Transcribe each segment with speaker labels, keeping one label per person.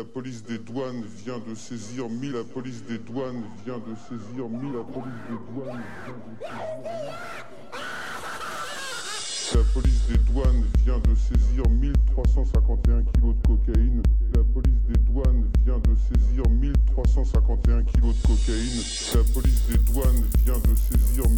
Speaker 1: La police des douanes vient de saisir 1000. La police des douanes vient de saisir 1000. La police des douanes vient de saisir 1000. La police des douanes vient de saisir 1351 kilos de cocaïne. La police des douanes vient de saisir 1351 kilos de cocaïne. La police des douanes vient de saisir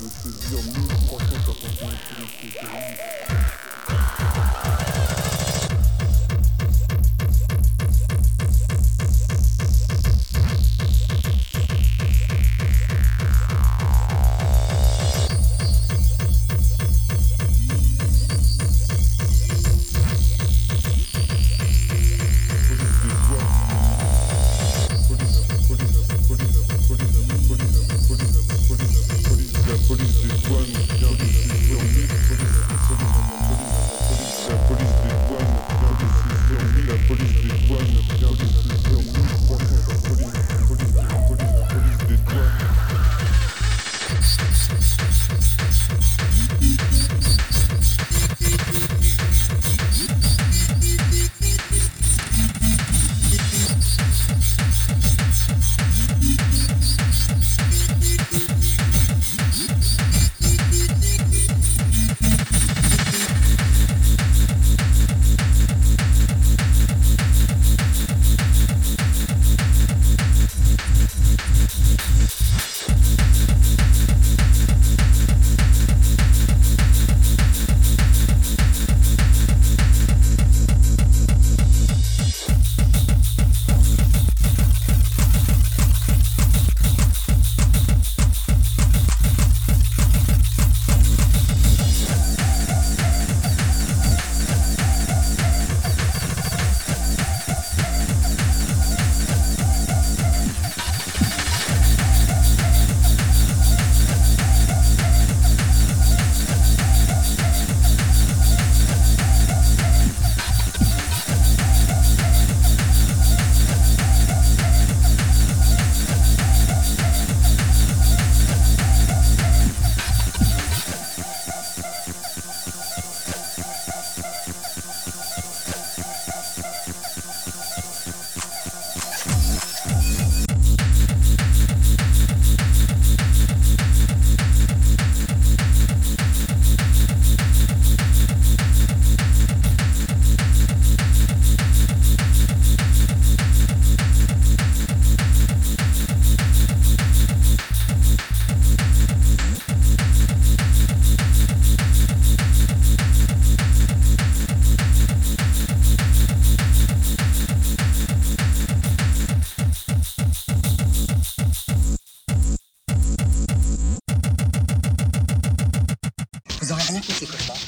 Speaker 1: de saisir 1351 kilos 話
Speaker 2: してくれた